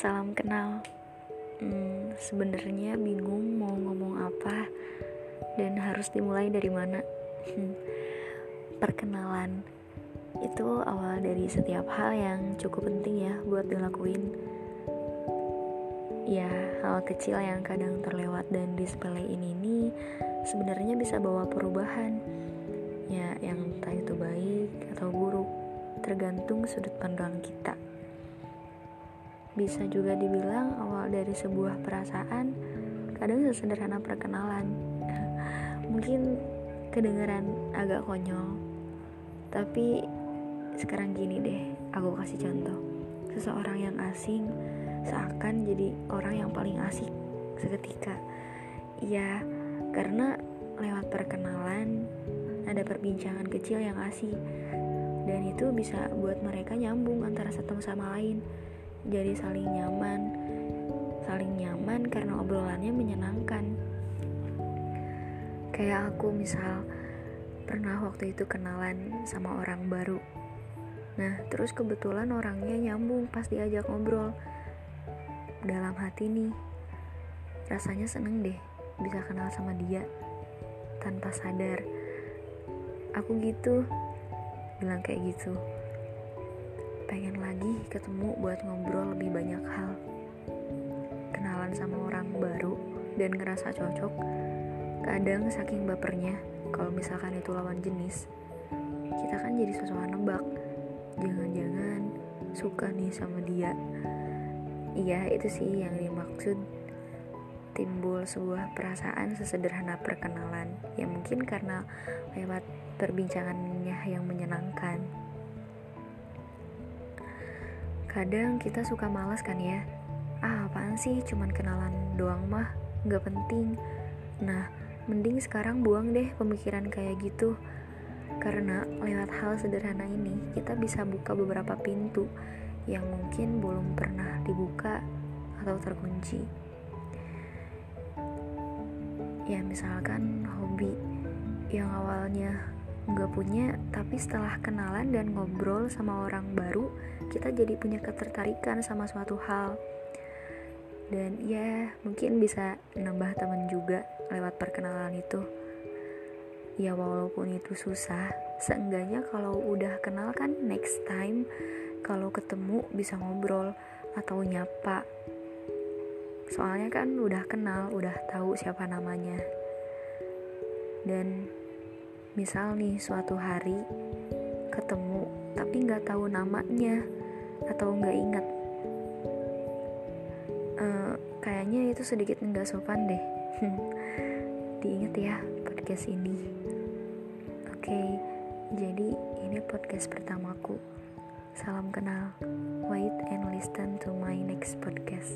Salam kenal. Hmm, Sebenarnya bingung mau ngomong apa dan harus dimulai dari mana. Perkenalan itu awal dari setiap hal yang cukup penting ya buat dilakuin. Ya, hal kecil yang kadang terlewat dan disepelein ini sebenarnya bisa bawa perubahan. Ya, yang entah itu baik atau buruk, tergantung sudut pandang kita. Bisa juga dibilang awal dari sebuah perasaan, kadang sesederhana perkenalan. Mungkin kedengeran agak konyol, tapi sekarang gini deh, aku kasih contoh. Seseorang yang asing seakan jadi orang yang paling asik seketika. Ya, karena lewat perkenalan ada perbincangan kecil yang asik dan itu bisa buat mereka nyambung antara satu sama lain. Jadi saling nyaman, saling nyaman karena obrolannya menyenangkan. Kayak aku misal pernah waktu itu kenalan sama orang baru. Nah, terus kebetulan orangnya nyambung pas diajak ngobrol dalam hati nih rasanya seneng deh bisa kenal sama dia tanpa sadar aku gitu bilang kayak gitu pengen lagi ketemu buat ngobrol lebih banyak hal. Kenalan sama orang baru dan ngerasa cocok kadang saking bapernya kalau misalkan itu lawan jenis kita kan jadi sosok nebak. Jangan-jangan suka nih sama dia. Iya, itu sih yang dimaksud. Timbul sebuah perasaan sesederhana perkenalan. Ya mungkin karena lewat perbincangannya yang menyenangkan kadang kita suka malas kan ya? Ah apaan sih? Cuman kenalan doang mah nggak penting. Nah mending sekarang buang deh pemikiran kayak gitu. Karena lewat hal sederhana ini kita bisa buka beberapa pintu yang mungkin belum pernah dibuka atau terkunci. Ya misalkan hobi yang awalnya nggak punya, tapi setelah kenalan dan ngobrol sama orang baru, kita jadi punya ketertarikan sama suatu hal. Dan ya mungkin bisa nambah teman juga lewat perkenalan itu. Ya walaupun itu susah, seenggaknya kalau udah kenal kan next time kalau ketemu bisa ngobrol atau nyapa soalnya kan udah kenal udah tahu siapa namanya dan Misal nih suatu hari ketemu tapi nggak tahu namanya atau nggak ingat. E, kayaknya itu sedikit nggak sopan deh. Diingat ya podcast ini. Oke, okay, jadi ini podcast pertamaku. Salam kenal. Wait and listen to my next podcast.